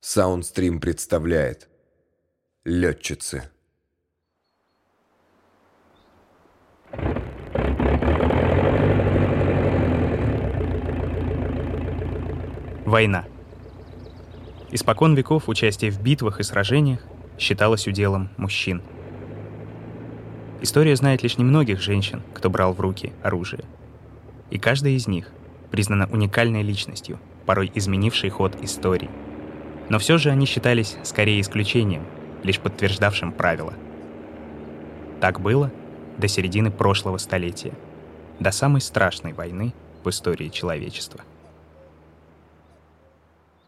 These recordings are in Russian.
Саундстрим представляет Летчицы Война. Испокон веков участие в битвах и сражениях считалось уделом мужчин. История знает лишь немногих женщин, кто брал в руки оружие. И каждая из них признана уникальной личностью, порой изменившей ход истории. Но все же они считались скорее исключением, лишь подтверждавшим правила. Так было до середины прошлого столетия, до самой страшной войны в истории человечества.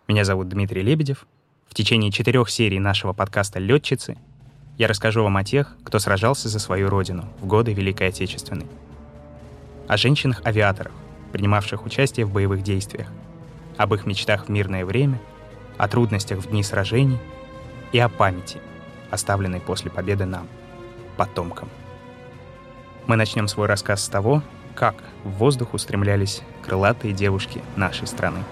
Меня зовут Дмитрий Лебедев. В течение четырех серий нашего подкаста «Летчицы» я расскажу вам о тех, кто сражался за свою родину в годы Великой Отечественной. О женщинах-авиаторах, принимавших участие в боевых действиях, об их мечтах в мирное время, о трудностях в дни сражений и о памяти, оставленной после победы нам, потомкам. Мы начнем свой рассказ с того, как в воздух устремлялись крылатые девушки нашей страны.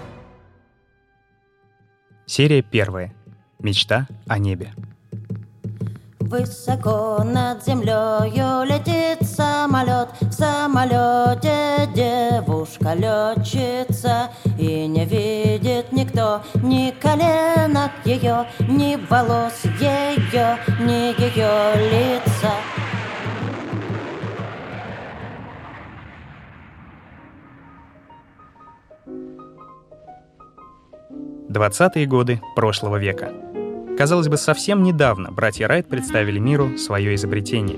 Серия первая. Мечта о небе. Высоко над землею летит самолет, в самолете девушка летчица, и не видит никто ни коленок ее, ни волос ее, ни ее лица. 20-е годы прошлого века. Казалось бы, совсем недавно братья Райт представили миру свое изобретение.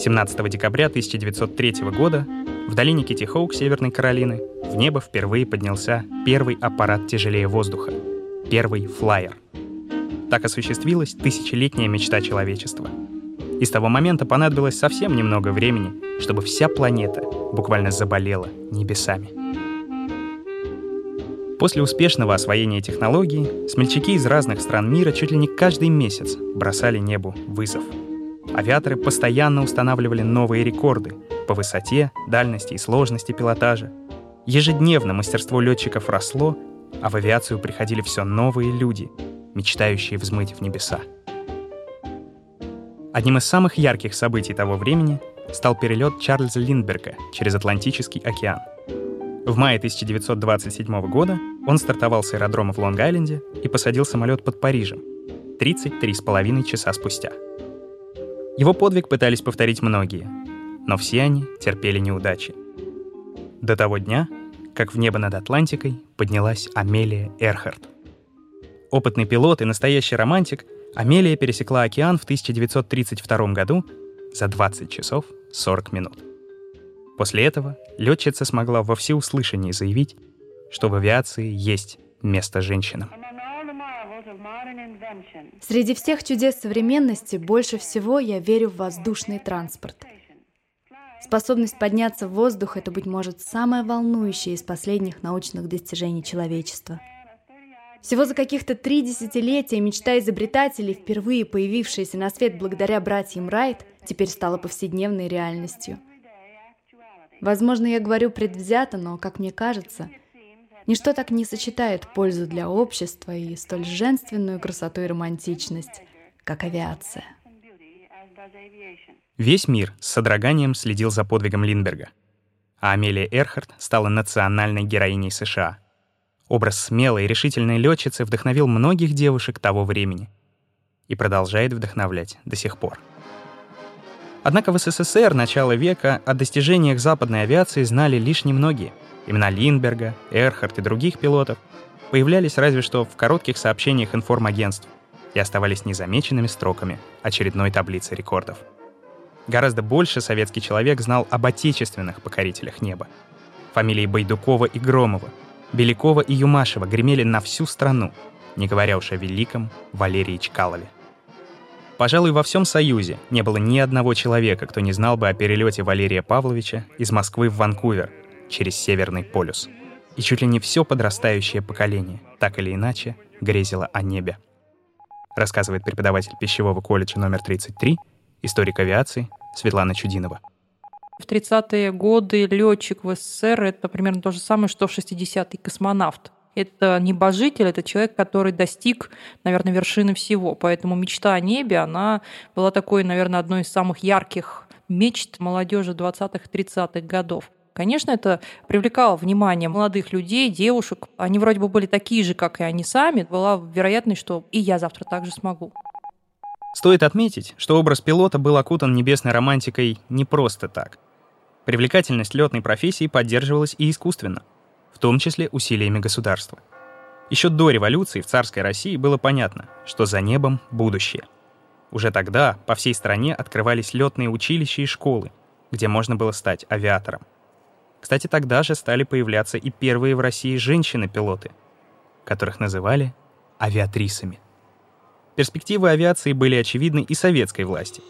17 декабря 1903 года в долине Китти-Хоук Северной Каролины в небо впервые поднялся первый аппарат тяжелее воздуха — первый флайер. Так осуществилась тысячелетняя мечта человечества. И с того момента понадобилось совсем немного времени, чтобы вся планета буквально заболела небесами. После успешного освоения технологий смельчаки из разных стран мира чуть ли не каждый месяц бросали небу вызов. Авиаторы постоянно устанавливали новые рекорды по высоте, дальности и сложности пилотажа. Ежедневно мастерство летчиков росло, а в авиацию приходили все новые люди, мечтающие взмыть в небеса. Одним из самых ярких событий того времени стал перелет Чарльза Линдберга через Атлантический океан — в мае 1927 года он стартовал с аэродрома в Лонг-Айленде и посадил самолет под Парижем 33,5 часа спустя. Его подвиг пытались повторить многие, но все они терпели неудачи. До того дня, как в небо над Атлантикой поднялась Амелия Эрхард. Опытный пилот и настоящий романтик, Амелия пересекла океан в 1932 году за 20 часов 40 минут. После этого летчица смогла во всеуслышание заявить, что в авиации есть место женщинам. Среди всех чудес современности больше всего я верю в воздушный транспорт. Способность подняться в воздух — это, быть может, самое волнующее из последних научных достижений человечества. Всего за каких-то три десятилетия мечта изобретателей, впервые появившаяся на свет благодаря братьям Райт, теперь стала повседневной реальностью — Возможно, я говорю предвзято, но, как мне кажется, ничто так не сочетает пользу для общества и столь женственную красоту и романтичность, как авиация. Весь мир с содроганием следил за подвигом Линдберга, а Амелия Эрхард стала национальной героиней США. Образ смелой и решительной летчицы вдохновил многих девушек того времени и продолжает вдохновлять до сих пор. Однако в СССР начала века о достижениях западной авиации знали лишь немногие. Имена Линдберга, Эрхард и других пилотов появлялись разве что в коротких сообщениях информагентств и оставались незамеченными строками очередной таблицы рекордов. Гораздо больше советский человек знал об отечественных покорителях неба. Фамилии Байдукова и Громова, Белякова и Юмашева гремели на всю страну, не говоря уж о великом Валерии Чкалове. Пожалуй, во всем Союзе не было ни одного человека, кто не знал бы о перелете Валерия Павловича из Москвы в Ванкувер через Северный полюс. И чуть ли не все подрастающее поколение, так или иначе, грезило о небе. Рассказывает преподаватель пищевого колледжа номер 33, историк авиации Светлана Чудинова. В 30-е годы летчик в СССР — это примерно то же самое, что в 60-е космонавт. Это небожитель, это человек, который достиг, наверное, вершины всего. Поэтому мечта о небе, она была такой, наверное, одной из самых ярких мечт молодежи 20-х, 30-х годов. Конечно, это привлекало внимание молодых людей, девушек. Они вроде бы были такие же, как и они сами. Была вероятность, что и я завтра также смогу. Стоит отметить, что образ пилота был окутан небесной романтикой не просто так. Привлекательность летной профессии поддерживалась и искусственно, в том числе усилиями государства. Еще до революции в царской России было понятно, что за небом будущее. Уже тогда по всей стране открывались летные училища и школы, где можно было стать авиатором. Кстати, тогда же стали появляться и первые в России женщины-пилоты, которых называли авиатрисами. Перспективы авиации были очевидны и советской власти.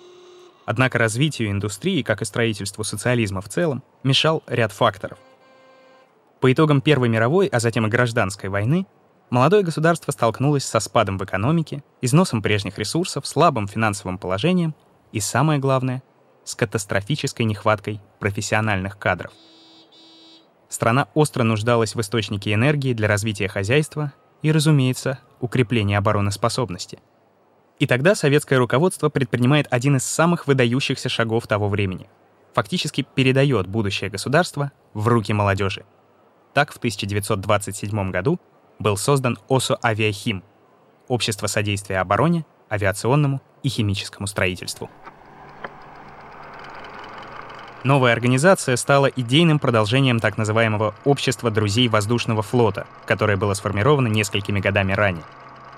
Однако развитию индустрии, как и строительству социализма в целом, мешал ряд факторов. По итогам Первой мировой, а затем и гражданской войны, молодое государство столкнулось со спадом в экономике, износом прежних ресурсов, слабым финансовым положением и, самое главное, с катастрофической нехваткой профессиональных кадров — Страна остро нуждалась в источнике энергии для развития хозяйства и, разумеется, укрепления обороноспособности. И тогда советское руководство предпринимает один из самых выдающихся шагов того времени. Фактически передает будущее государства в руки молодежи. Так в 1927 году был создан ОСО «Авиахим» — Общество содействия обороне, авиационному и химическому строительству. Новая организация стала идейным продолжением так называемого «Общества друзей воздушного флота», которое было сформировано несколькими годами ранее.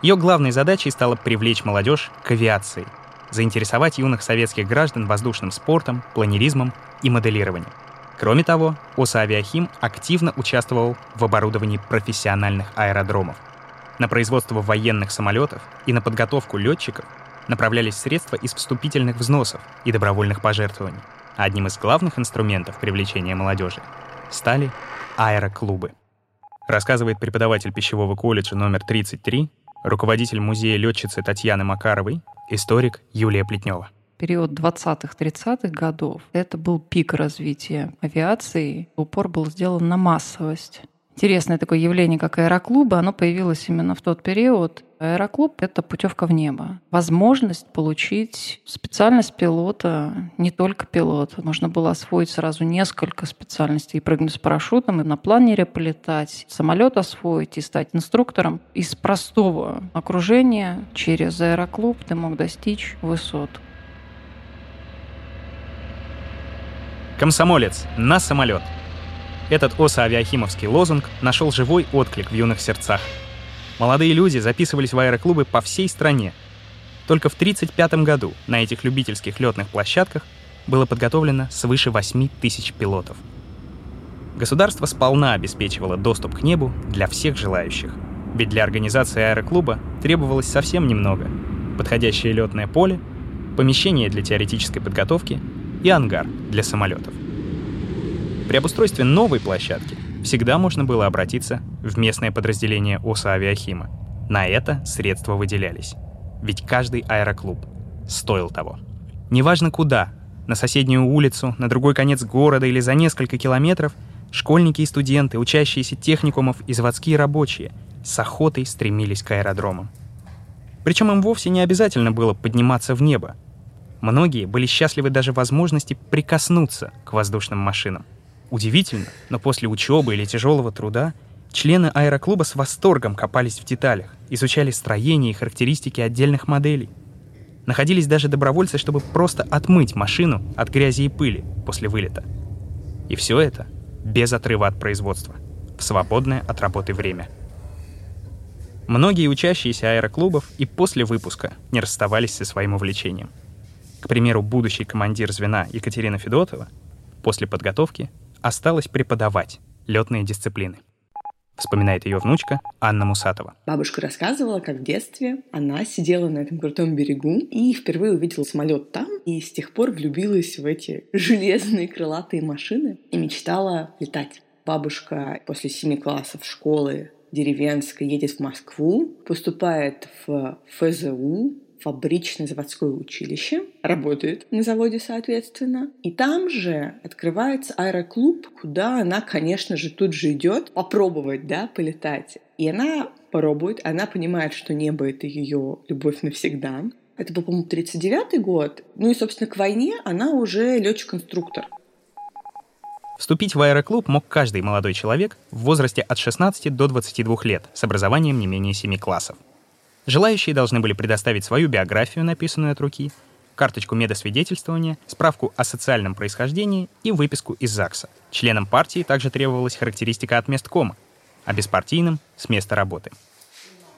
Ее главной задачей стало привлечь молодежь к авиации, заинтересовать юных советских граждан воздушным спортом, планеризмом и моделированием. Кроме того, ОСА «Авиахим» активно участвовал в оборудовании профессиональных аэродромов. На производство военных самолетов и на подготовку летчиков направлялись средства из вступительных взносов и добровольных пожертвований. Одним из главных инструментов привлечения молодежи стали аэроклубы. Рассказывает преподаватель пищевого колледжа номер 33, руководитель музея летчицы Татьяны Макаровой, историк Юлия Плетнева. Период 20-30-х годов — это был пик развития авиации. Упор был сделан на массовость интересное такое явление, как аэроклубы, оно появилось именно в тот период. Аэроклуб — это путевка в небо. Возможность получить специальность пилота, не только пилота. Можно было освоить сразу несколько специальностей. И прыгнуть с парашютом, и на планере полетать, самолет освоить и стать инструктором. Из простого окружения через аэроклуб ты мог достичь высот. Комсомолец на самолет — этот осо-авиахимовский лозунг нашел живой отклик в юных сердцах. Молодые люди записывались в аэроклубы по всей стране. Только в 1935 году на этих любительских летных площадках было подготовлено свыше 8 тысяч пилотов. Государство сполна обеспечивало доступ к небу для всех желающих. Ведь для организации аэроклуба требовалось совсем немного. Подходящее летное поле, помещение для теоретической подготовки и ангар для самолетов. При обустройстве новой площадки всегда можно было обратиться в местное подразделение ОСА «Авиахима». На это средства выделялись. Ведь каждый аэроклуб стоил того. Неважно куда, на соседнюю улицу, на другой конец города или за несколько километров, школьники и студенты, учащиеся техникумов и заводские рабочие с охотой стремились к аэродромам. Причем им вовсе не обязательно было подниматься в небо. Многие были счастливы даже возможности прикоснуться к воздушным машинам. Удивительно, но после учебы или тяжелого труда члены аэроклуба с восторгом копались в деталях, изучали строение и характеристики отдельных моделей. Находились даже добровольцы, чтобы просто отмыть машину от грязи и пыли после вылета. И все это без отрыва от производства, в свободное от работы время. Многие учащиеся аэроклубов и после выпуска не расставались со своим увлечением. К примеру, будущий командир звена Екатерина Федотова после подготовки осталось преподавать летные дисциплины. Вспоминает ее внучка Анна Мусатова. Бабушка рассказывала, как в детстве она сидела на этом крутом берегу и впервые увидела самолет там, и с тех пор влюбилась в эти железные крылатые машины и мечтала летать. Бабушка после семи классов школы деревенской едет в Москву, поступает в ФЗУ, фабричное заводское училище, работает на заводе, соответственно. И там же открывается аэроклуб, куда она, конечно же, тут же идет попробовать, да, полетать. И она пробует, она понимает, что небо — это ее любовь навсегда. Это был, по-моему, 39 год. Ну и, собственно, к войне она уже летчик-конструктор. Вступить в аэроклуб мог каждый молодой человек в возрасте от 16 до 22 лет с образованием не менее 7 классов. Желающие должны были предоставить свою биографию, написанную от руки, карточку медосвидетельствования, справку о социальном происхождении и выписку из ЗАГСа. Членам партии также требовалась характеристика от месткома, а беспартийным — с места работы.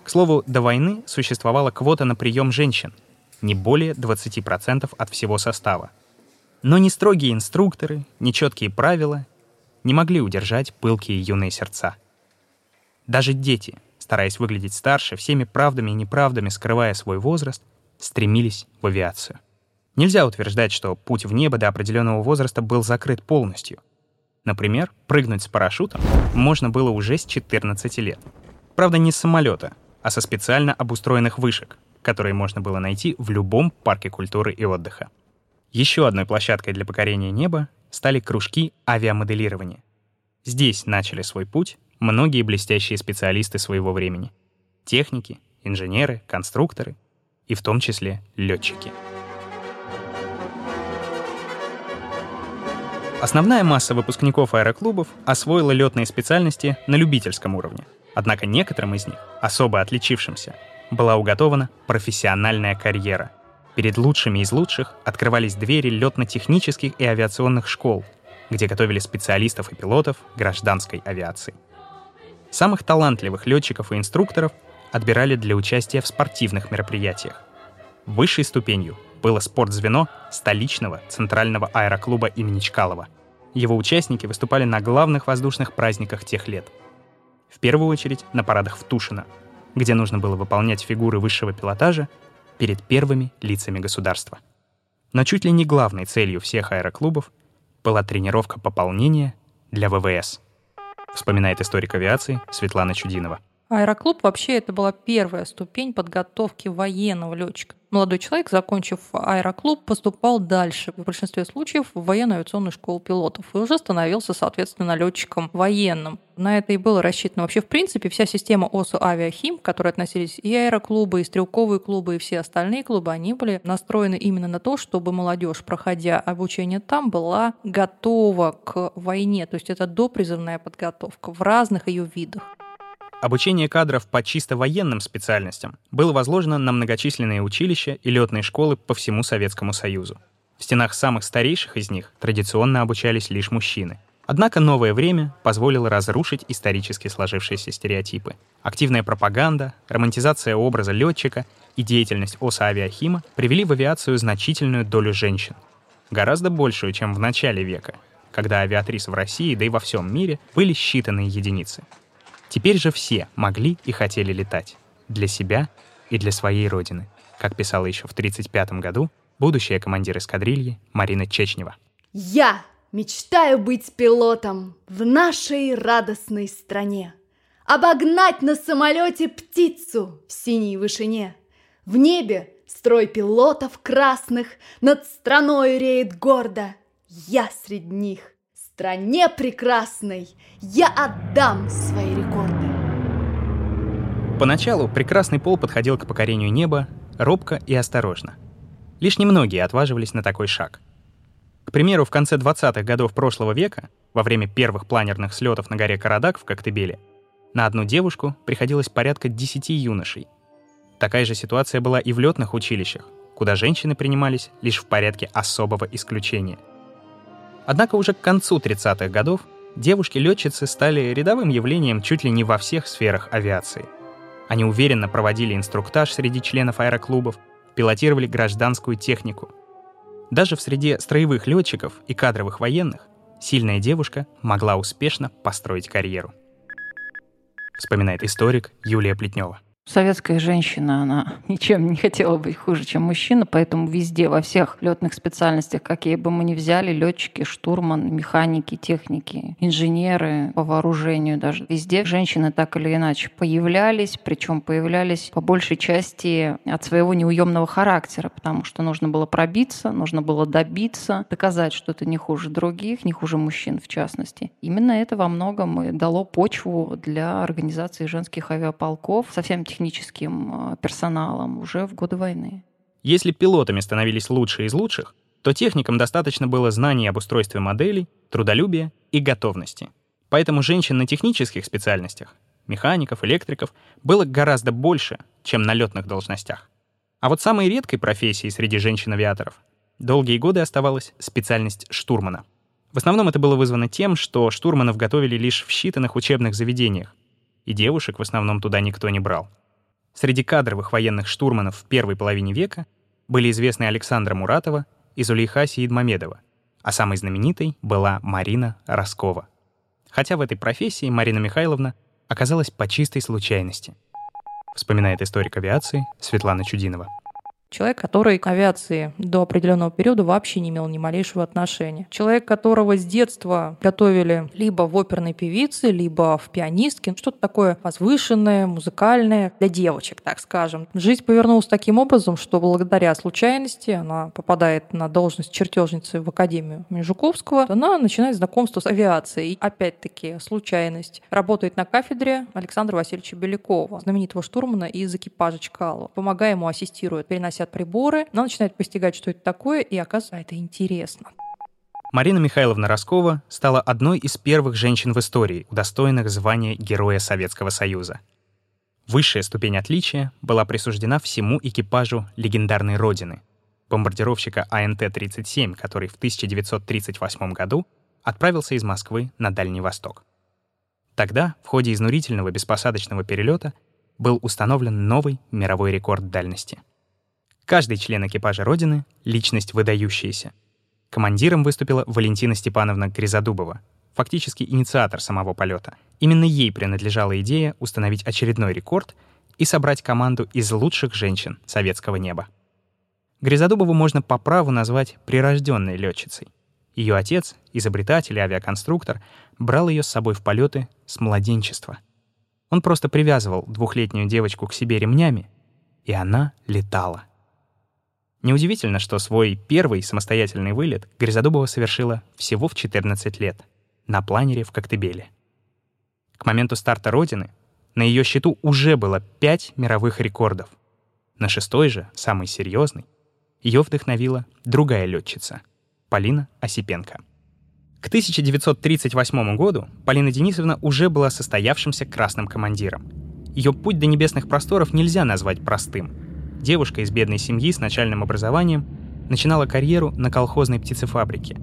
К слову, до войны существовала квота на прием женщин, не более 20% от всего состава. Но ни строгие инструкторы, ни четкие правила не могли удержать пылкие юные сердца. Даже дети, стараясь выглядеть старше, всеми правдами и неправдами скрывая свой возраст, стремились в авиацию. Нельзя утверждать, что путь в небо до определенного возраста был закрыт полностью. Например, прыгнуть с парашютом можно было уже с 14 лет. Правда, не с самолета, а со специально обустроенных вышек, которые можно было найти в любом парке культуры и отдыха. Еще одной площадкой для покорения неба стали кружки авиамоделирования. Здесь начали свой путь многие блестящие специалисты своего времени. Техники, инженеры, конструкторы и в том числе летчики. Основная масса выпускников аэроклубов освоила летные специальности на любительском уровне. Однако некоторым из них, особо отличившимся, была уготована профессиональная карьера. Перед лучшими из лучших открывались двери летно-технических и авиационных школ, где готовили специалистов и пилотов гражданской авиации. Самых талантливых летчиков и инструкторов отбирали для участия в спортивных мероприятиях. Высшей ступенью было спортзвено столичного центрального аэроклуба имени Чкалова. Его участники выступали на главных воздушных праздниках тех лет. В первую очередь на парадах в Тушино, где нужно было выполнять фигуры высшего пилотажа перед первыми лицами государства. Но чуть ли не главной целью всех аэроклубов была тренировка пополнения для ВВС, вспоминает историк авиации Светлана Чудинова. Аэроклуб вообще это была первая ступень подготовки военного летчика. Молодой человек, закончив аэроклуб, поступал дальше, в большинстве случаев, в военную авиационную школу пилотов и уже становился, соответственно, летчиком военным. На это и было рассчитано вообще, в принципе, вся система ОСУ «Авиахим», к которой относились и аэроклубы, и стрелковые клубы, и все остальные клубы, они были настроены именно на то, чтобы молодежь, проходя обучение там, была готова к войне. То есть это допризывная подготовка в разных ее видах. Обучение кадров по чисто военным специальностям было возложено на многочисленные училища и летные школы по всему Советскому Союзу. В стенах самых старейших из них традиционно обучались лишь мужчины. Однако новое время позволило разрушить исторически сложившиеся стереотипы. Активная пропаганда, романтизация образа летчика и деятельность ОСА «Авиахима» привели в авиацию значительную долю женщин. Гораздо большую, чем в начале века, когда авиатрис в России, да и во всем мире, были считанные единицы — Теперь же все могли и хотели летать. Для себя и для своей родины, как писала еще в 1935 году будущая командир эскадрильи Марина Чечнева. «Я мечтаю быть пилотом в нашей радостной стране, обогнать на самолете птицу в синей вышине. В небе строй пилотов красных над страной реет гордо. Я среди них стране прекрасной я отдам свои рекорды. Поначалу прекрасный пол подходил к покорению неба робко и осторожно. Лишь немногие отваживались на такой шаг. К примеру, в конце 20-х годов прошлого века, во время первых планерных слетов на горе Карадак в Коктебеле, на одну девушку приходилось порядка 10 юношей. Такая же ситуация была и в летных училищах, куда женщины принимались лишь в порядке особого исключения — Однако уже к концу 30-х годов девушки-летчицы стали рядовым явлением чуть ли не во всех сферах авиации. Они уверенно проводили инструктаж среди членов аэроклубов, пилотировали гражданскую технику. Даже в среде строевых летчиков и кадровых военных сильная девушка могла успешно построить карьеру. Вспоминает историк Юлия Плетнева. Советская женщина, она ничем не хотела быть хуже, чем мужчина, поэтому везде, во всех летных специальностях, какие бы мы ни взяли, летчики, штурман, механики, техники, инженеры по вооружению даже, везде женщины так или иначе появлялись, причем появлялись по большей части от своего неуемного характера, потому что нужно было пробиться, нужно было добиться, доказать, что ты не хуже других, не хуже мужчин в частности. Именно это во многом дало почву для организации женских авиаполков совсем техническим э, персоналом уже в годы войны. Если пилотами становились лучшие из лучших, то техникам достаточно было знаний об устройстве моделей, трудолюбия и готовности. Поэтому женщин на технических специальностях, механиков, электриков, было гораздо больше, чем на летных должностях. А вот самой редкой профессией среди женщин-авиаторов долгие годы оставалась специальность штурмана. В основном это было вызвано тем, что штурманов готовили лишь в считанных учебных заведениях, и девушек в основном туда никто не брал. Среди кадровых военных штурманов в первой половине века были известны Александра Муратова и Зулейха Сиидмамедова, а самой знаменитой была Марина Роскова. Хотя в этой профессии Марина Михайловна оказалась по чистой случайности, вспоминает историк авиации Светлана Чудинова. Человек, который к авиации до определенного периода вообще не имел ни малейшего отношения. Человек, которого с детства готовили либо в оперной певице, либо в пианистке. Что-то такое возвышенное, музыкальное для девочек, так скажем. Жизнь повернулась таким образом, что благодаря случайности она попадает на должность чертежницы в Академию Жуковского. Она начинает знакомство с авиацией. Опять-таки, случайность. Работает на кафедре Александра Васильевича Белякова, знаменитого штурмана из экипажа Чкалова. Помогая ему, ассистирует, перенося висят приборы, она начинает постигать, что это такое, и оказывается, это интересно. Марина Михайловна Роскова стала одной из первых женщин в истории, удостоенных звания Героя Советского Союза. Высшая ступень отличия была присуждена всему экипажу легендарной «Родины» — бомбардировщика АНТ-37, который в 1938 году отправился из Москвы на Дальний Восток. Тогда, в ходе изнурительного беспосадочного перелета, был установлен новый мировой рекорд дальности — Каждый член экипажа «Родины» — личность выдающаяся. Командиром выступила Валентина Степановна Гризодубова, фактически инициатор самого полета. Именно ей принадлежала идея установить очередной рекорд и собрать команду из лучших женщин советского неба. Гризодубову можно по праву назвать прирожденной летчицей. Ее отец, изобретатель и авиаконструктор, брал ее с собой в полеты с младенчества. Он просто привязывал двухлетнюю девочку к себе ремнями, и она летала. Неудивительно, что свой первый самостоятельный вылет Грязодубова совершила всего в 14 лет на планере в Коктебеле. К моменту старта «Родины» на ее счету уже было пять мировых рекордов. На шестой же, самый серьезный, ее вдохновила другая летчица — Полина Осипенко. К 1938 году Полина Денисовна уже была состоявшимся красным командиром. Ее путь до небесных просторов нельзя назвать простым — Девушка из бедной семьи с начальным образованием начинала карьеру на колхозной птицефабрике.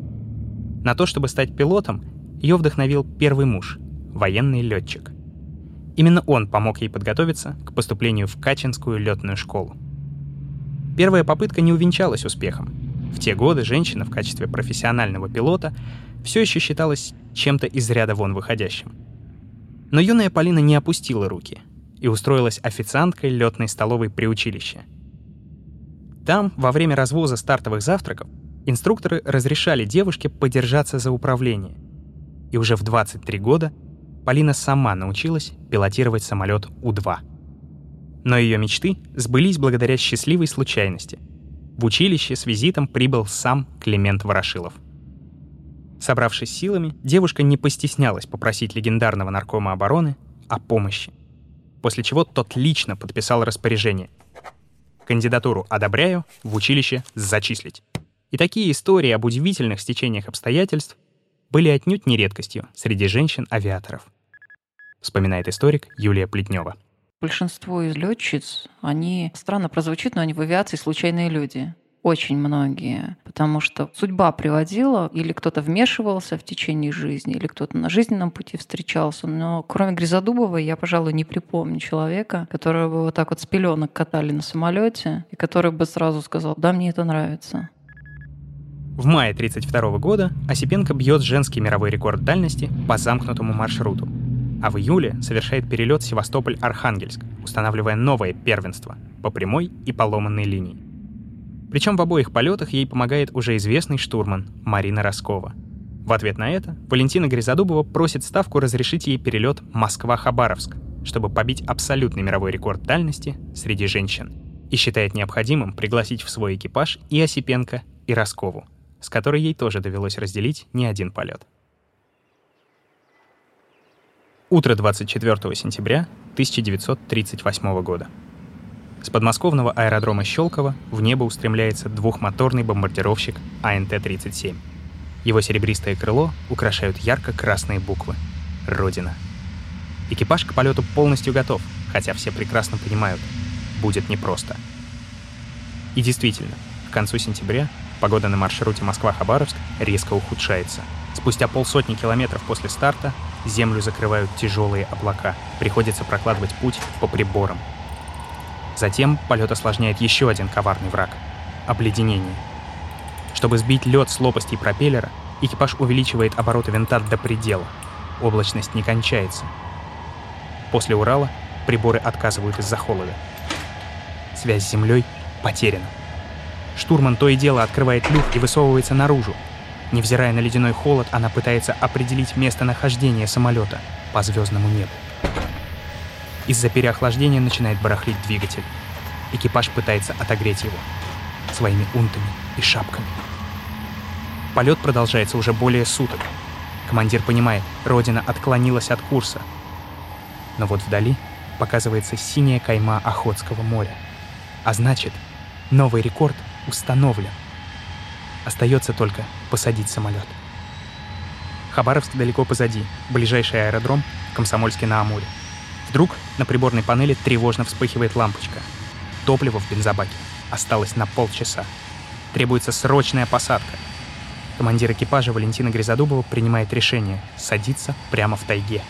На то, чтобы стать пилотом, ее вдохновил первый муж — военный летчик. Именно он помог ей подготовиться к поступлению в Качинскую летную школу. Первая попытка не увенчалась успехом. В те годы женщина в качестве профессионального пилота все еще считалась чем-то из ряда вон выходящим. Но юная Полина не опустила руки — и устроилась официанткой летной столовой при училище. Там, во время развоза стартовых завтраков, инструкторы разрешали девушке подержаться за управление. И уже в 23 года Полина сама научилась пилотировать самолет У-2. Но ее мечты сбылись благодаря счастливой случайности. В училище с визитом прибыл сам Климент Ворошилов. Собравшись силами, девушка не постеснялась попросить легендарного наркома обороны о помощи после чего тот лично подписал распоряжение. Кандидатуру одобряю, в училище зачислить. И такие истории об удивительных стечениях обстоятельств были отнюдь не редкостью среди женщин-авиаторов. Вспоминает историк Юлия Плетнева. Большинство из летчиц, они, странно прозвучит, но они в авиации случайные люди очень многие, потому что судьба приводила, или кто-то вмешивался в течение жизни, или кто-то на жизненном пути встречался. Но кроме Гризодубова я, пожалуй, не припомню человека, которого бы вот так вот с пеленок катали на самолете, и который бы сразу сказал, да, мне это нравится. В мае 1932 года Осипенко бьет женский мировой рекорд дальности по замкнутому маршруту. а в июле совершает перелет Севастополь-Архангельск, устанавливая новое первенство по прямой и поломанной линии. Причем в обоих полетах ей помогает уже известный штурман Марина Роскова. В ответ на это Валентина Гризодубова просит Ставку разрешить ей перелет Москва-Хабаровск, чтобы побить абсолютный мировой рекорд дальности среди женщин, и считает необходимым пригласить в свой экипаж и Осипенко, и Роскову, с которой ей тоже довелось разделить не один полет. Утро 24 сентября 1938 года. С подмосковного аэродрома Щелково в небо устремляется двухмоторный бомбардировщик АНТ-37. Его серебристое крыло украшают ярко-красные буквы «Родина». Экипаж к полету полностью готов, хотя все прекрасно понимают, будет непросто. И действительно, к концу сентября погода на маршруте Москва-Хабаровск резко ухудшается. Спустя полсотни километров после старта землю закрывают тяжелые облака, приходится прокладывать путь по приборам. Затем полет осложняет еще один коварный враг — обледенение. Чтобы сбить лед с лопастей пропеллера, экипаж увеличивает обороты винта до предела. Облачность не кончается. После Урала приборы отказывают из-за холода. Связь с землей потеряна. Штурман то и дело открывает люк и высовывается наружу. Невзирая на ледяной холод, она пытается определить местонахождение самолета по звездному небу. Из-за переохлаждения начинает барахлить двигатель. Экипаж пытается отогреть его своими унтами и шапками. Полет продолжается уже более суток. Командир понимает, Родина отклонилась от курса. Но вот вдали показывается синяя кайма Охотского моря. А значит, новый рекорд установлен. Остается только посадить самолет. Хабаровск далеко позади, ближайший аэродром — Комсомольский на Амуре. Вдруг на приборной панели тревожно вспыхивает лампочка. Топливо в бензобаке осталось на полчаса. Требуется срочная посадка. Командир экипажа Валентина Гризодубова принимает решение садиться прямо в тайге.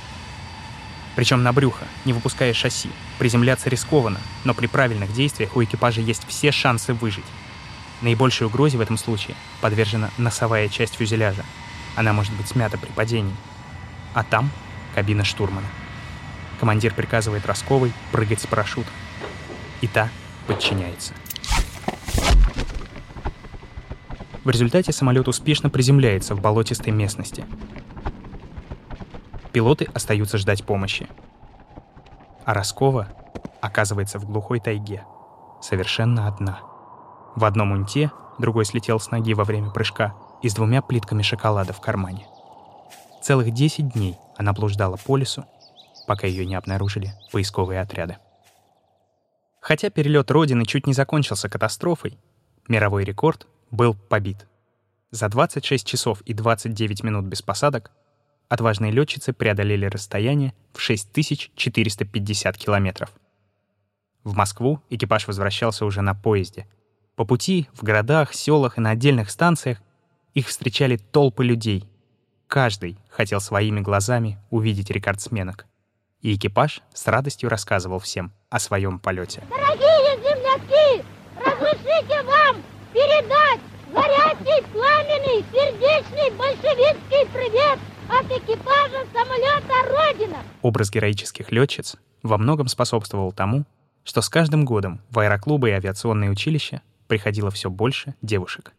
Причем на брюхо, не выпуская шасси. Приземляться рискованно, но при правильных действиях у экипажа есть все шансы выжить. Наибольшей угрозе в этом случае подвержена носовая часть фюзеляжа. Она может быть смята при падении. А там кабина штурмана. Командир приказывает Росковой прыгать с парашюта. И та подчиняется. В результате самолет успешно приземляется в болотистой местности. Пилоты остаются ждать помощи. А Роскова оказывается в глухой тайге, совершенно одна. В одном унте другой слетел с ноги во время прыжка и с двумя плитками шоколада в кармане. Целых 10 дней она блуждала по лесу, пока ее не обнаружили поисковые отряды. Хотя перелет Родины чуть не закончился катастрофой, мировой рекорд был побит. За 26 часов и 29 минут без посадок отважные летчицы преодолели расстояние в 6450 километров. В Москву экипаж возвращался уже на поезде. По пути, в городах, селах и на отдельных станциях их встречали толпы людей. Каждый хотел своими глазами увидеть рекордсменок. И экипаж с радостью рассказывал всем о своем полете. Дорогие земляки, разрешите вам передать горячий, пламенный, сердечный большевистский привет от экипажа самолета «Родина». Образ героических летчиц во многом способствовал тому, что с каждым годом в аэроклубы и авиационные училища приходило все больше девушек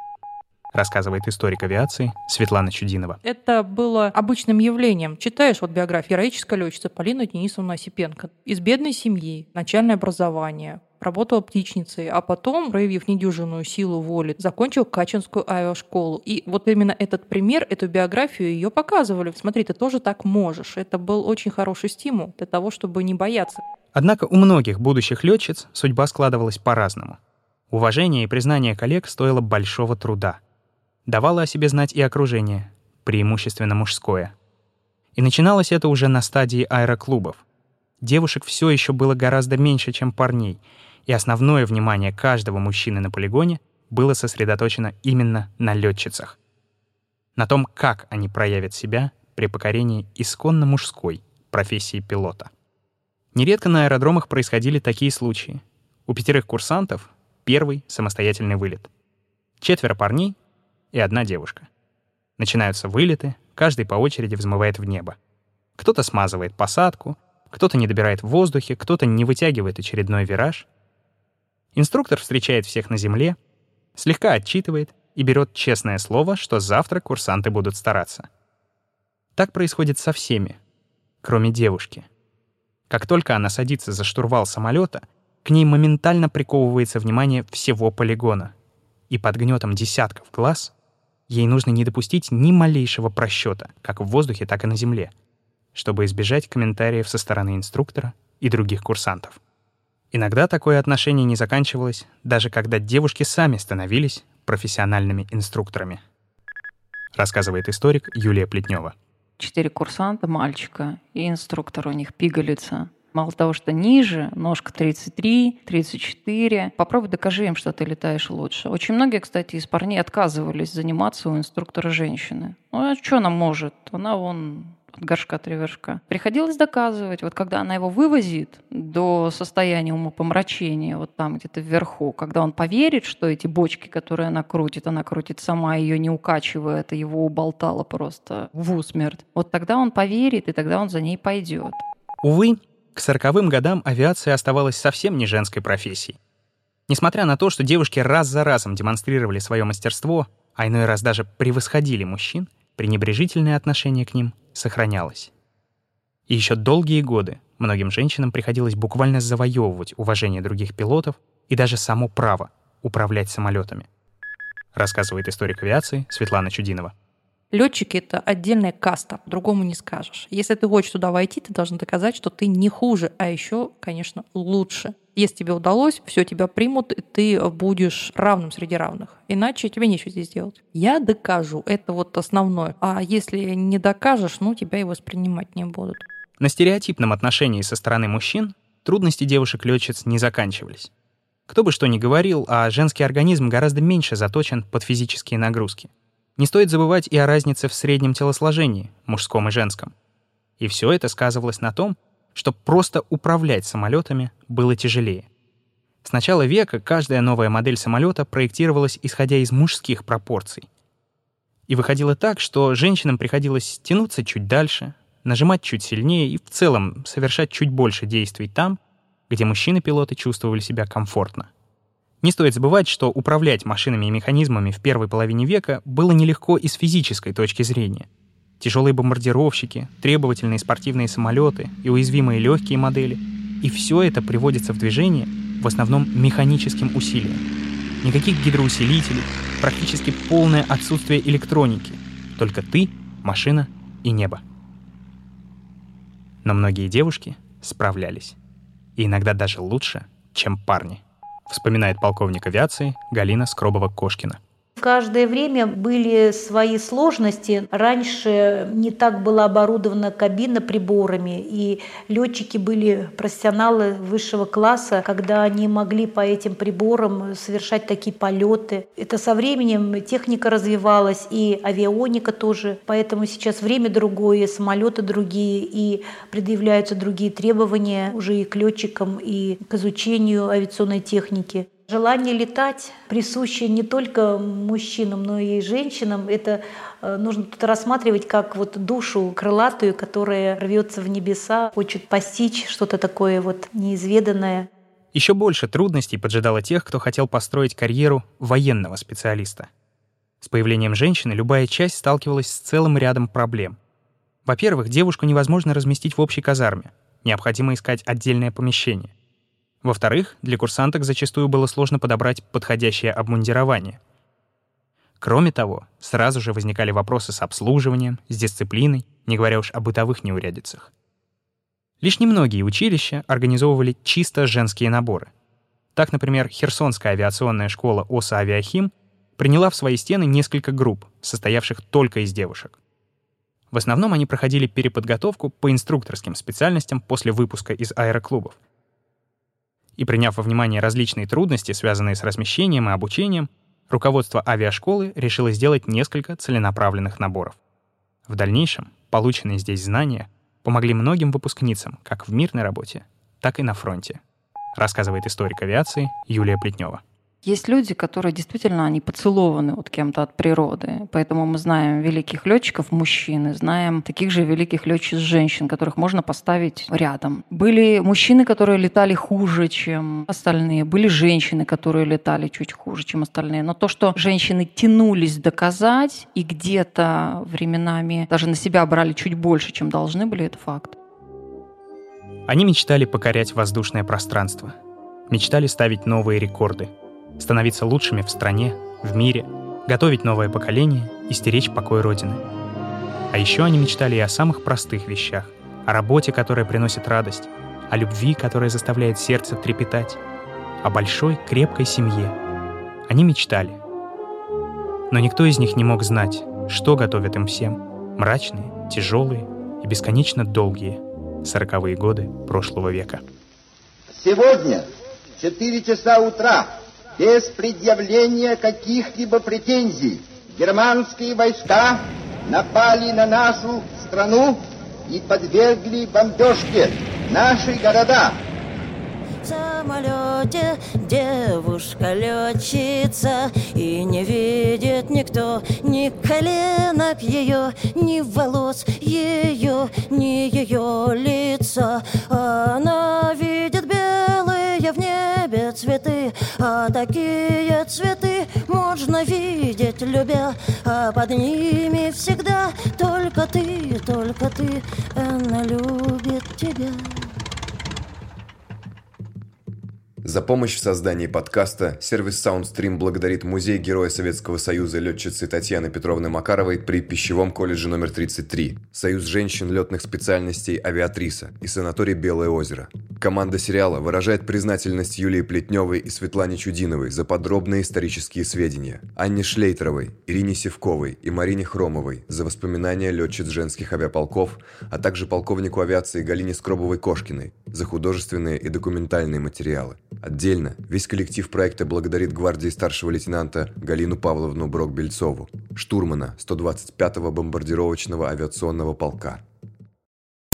рассказывает историк авиации Светлана Чудинова. Это было обычным явлением. Читаешь вот биографию героической летчицы Полина Денисовна Осипенко. Из бедной семьи, начальное образование, работала птичницей, а потом, проявив недюжинную силу воли, закончил Качинскую авиашколу. И вот именно этот пример, эту биографию ее показывали. Смотри, ты тоже так можешь. Это был очень хороший стимул для того, чтобы не бояться. Однако у многих будущих летчиц судьба складывалась по-разному. Уважение и признание коллег стоило большого труда. Давало о себе знать и окружение, преимущественно мужское. И начиналось это уже на стадии аэроклубов. Девушек все еще было гораздо меньше, чем парней, и основное внимание каждого мужчины на полигоне было сосредоточено именно на летчицах. На том, как они проявят себя при покорении исконно мужской профессии пилота. Нередко на аэродромах происходили такие случаи. У пятерых курсантов первый самостоятельный вылет. Четверо парней и одна девушка. Начинаются вылеты, каждый по очереди взмывает в небо. Кто-то смазывает посадку, кто-то не добирает в воздухе, кто-то не вытягивает очередной вираж. Инструктор встречает всех на земле, слегка отчитывает и берет честное слово, что завтра курсанты будут стараться. Так происходит со всеми, кроме девушки. Как только она садится за штурвал самолета, к ней моментально приковывается внимание всего полигона. И под гнетом десятков глаз ей нужно не допустить ни малейшего просчета, как в воздухе, так и на земле — чтобы избежать комментариев со стороны инструктора и других курсантов. Иногда такое отношение не заканчивалось, даже когда девушки сами становились профессиональными инструкторами. Рассказывает историк Юлия Плетнева. Четыре курсанта, мальчика, и инструктор у них пигалица. Мало того, что ниже, ножка 33, 34. Попробуй докажи им, что ты летаешь лучше. Очень многие, кстати, из парней отказывались заниматься у инструктора женщины. Ну, а что она может? Она вон от горшка три вершка. Приходилось доказывать, вот когда она его вывозит до состояния умопомрачения, вот там где-то вверху, когда он поверит, что эти бочки, которые она крутит, она крутит сама, ее не укачивая, это его уболтало просто в усмерть. Вот тогда он поверит, и тогда он за ней пойдет. Увы, к сороковым годам авиация оставалась совсем не женской профессией. Несмотря на то, что девушки раз за разом демонстрировали свое мастерство, а иной раз даже превосходили мужчин, пренебрежительное отношение к ним сохранялось. И еще долгие годы многим женщинам приходилось буквально завоевывать уважение других пилотов и даже само право управлять самолетами. Рассказывает историк авиации Светлана Чудинова. Летчики это отдельная каста, другому не скажешь. Если ты хочешь туда войти, ты должен доказать, что ты не хуже, а еще, конечно, лучше. Если тебе удалось, все тебя примут, и ты будешь равным среди равных. Иначе тебе нечего здесь делать. Я докажу, это вот основное. А если не докажешь, ну, тебя и воспринимать не будут. На стереотипном отношении со стороны мужчин трудности девушек-летчиц не заканчивались. Кто бы что ни говорил, а женский организм гораздо меньше заточен под физические нагрузки. Не стоит забывать и о разнице в среднем телосложении, мужском и женском. И все это сказывалось на том, что просто управлять самолетами было тяжелее. С начала века каждая новая модель самолета проектировалась исходя из мужских пропорций. И выходило так, что женщинам приходилось тянуться чуть дальше, нажимать чуть сильнее и в целом совершать чуть больше действий там, где мужчины-пилоты чувствовали себя комфортно. Не стоит забывать, что управлять машинами и механизмами в первой половине века было нелегко и с физической точки зрения. Тяжелые бомбардировщики, требовательные спортивные самолеты и уязвимые легкие модели. И все это приводится в движение в основном механическим усилием. Никаких гидроусилителей, практически полное отсутствие электроники. Только ты, машина и небо. Но многие девушки справлялись. И иногда даже лучше, чем парни вспоминает полковник авиации Галина Скробова-Кошкина. В каждое время были свои сложности. Раньше не так была оборудована кабина приборами, и летчики были профессионалы высшего класса, когда они могли по этим приборам совершать такие полеты. Это со временем техника развивалась, и авионика тоже. Поэтому сейчас время другое, самолеты другие, и предъявляются другие требования уже и к летчикам, и к изучению авиационной техники. Желание летать присуще не только мужчинам, но и женщинам. Это э, нужно тут рассматривать как вот душу крылатую, которая рвется в небеса, хочет постичь что-то такое вот неизведанное. Еще больше трудностей поджидало тех, кто хотел построить карьеру военного специалиста. С появлением женщины любая часть сталкивалась с целым рядом проблем. Во-первых, девушку невозможно разместить в общей казарме. Необходимо искать отдельное помещение. Во-вторых, для курсанток зачастую было сложно подобрать подходящее обмундирование. Кроме того, сразу же возникали вопросы с обслуживанием, с дисциплиной, не говоря уж о бытовых неурядицах. Лишь немногие училища организовывали чисто женские наборы. Так, например, Херсонская авиационная школа ОСА «Авиахим» приняла в свои стены несколько групп, состоявших только из девушек. В основном они проходили переподготовку по инструкторским специальностям после выпуска из аэроклубов — и приняв во внимание различные трудности, связанные с размещением и обучением, руководство авиашколы решило сделать несколько целенаправленных наборов. В дальнейшем полученные здесь знания помогли многим выпускницам как в мирной работе, так и на фронте, рассказывает историк авиации Юлия Плетнева. Есть люди, которые действительно они поцелованы вот кем-то от природы. Поэтому мы знаем великих летчиков мужчин и знаем таких же великих летчиц женщин, которых можно поставить рядом. Были мужчины, которые летали хуже, чем остальные. Были женщины, которые летали чуть хуже, чем остальные. Но то, что женщины тянулись доказать и где-то временами даже на себя брали чуть больше, чем должны были, это факт. Они мечтали покорять воздушное пространство. Мечтали ставить новые рекорды — становиться лучшими в стране, в мире, готовить новое поколение и стеречь покой Родины. А еще они мечтали и о самых простых вещах, о работе, которая приносит радость, о любви, которая заставляет сердце трепетать, о большой, крепкой семье. Они мечтали. Но никто из них не мог знать, что готовят им всем мрачные, тяжелые и бесконечно долгие сороковые годы прошлого века. Сегодня, в 4 часа утра, без предъявления каких-либо претензий германские войска напали на нашу страну и подвергли бомбежке наши города. В самолете девушка летчица И не видит никто ни коленок ее Ни волос ее, ни ее лица такие цветы можно видеть, любя А под ними всегда только ты, только ты Она любит тебя За помощь в создании подкаста сервис SoundStream благодарит Музей Героя Советского Союза летчицы Татьяны Петровны Макаровой при Пищевом колледже номер 33, Союз женщин летных специальностей «Авиатриса» и санаторий «Белое озеро». Команда сериала выражает признательность Юлии Плетневой и Светлане Чудиновой за подробные исторические сведения, Анне Шлейтеровой, Ирине Севковой и Марине Хромовой за воспоминания летчиц женских авиаполков, а также полковнику авиации Галине Скробовой-Кошкиной за художественные и документальные материалы. Отдельно весь коллектив проекта благодарит гвардии старшего лейтенанта Галину Павловну Брок-Бельцову, штурмана 125-го бомбардировочного авиационного полка,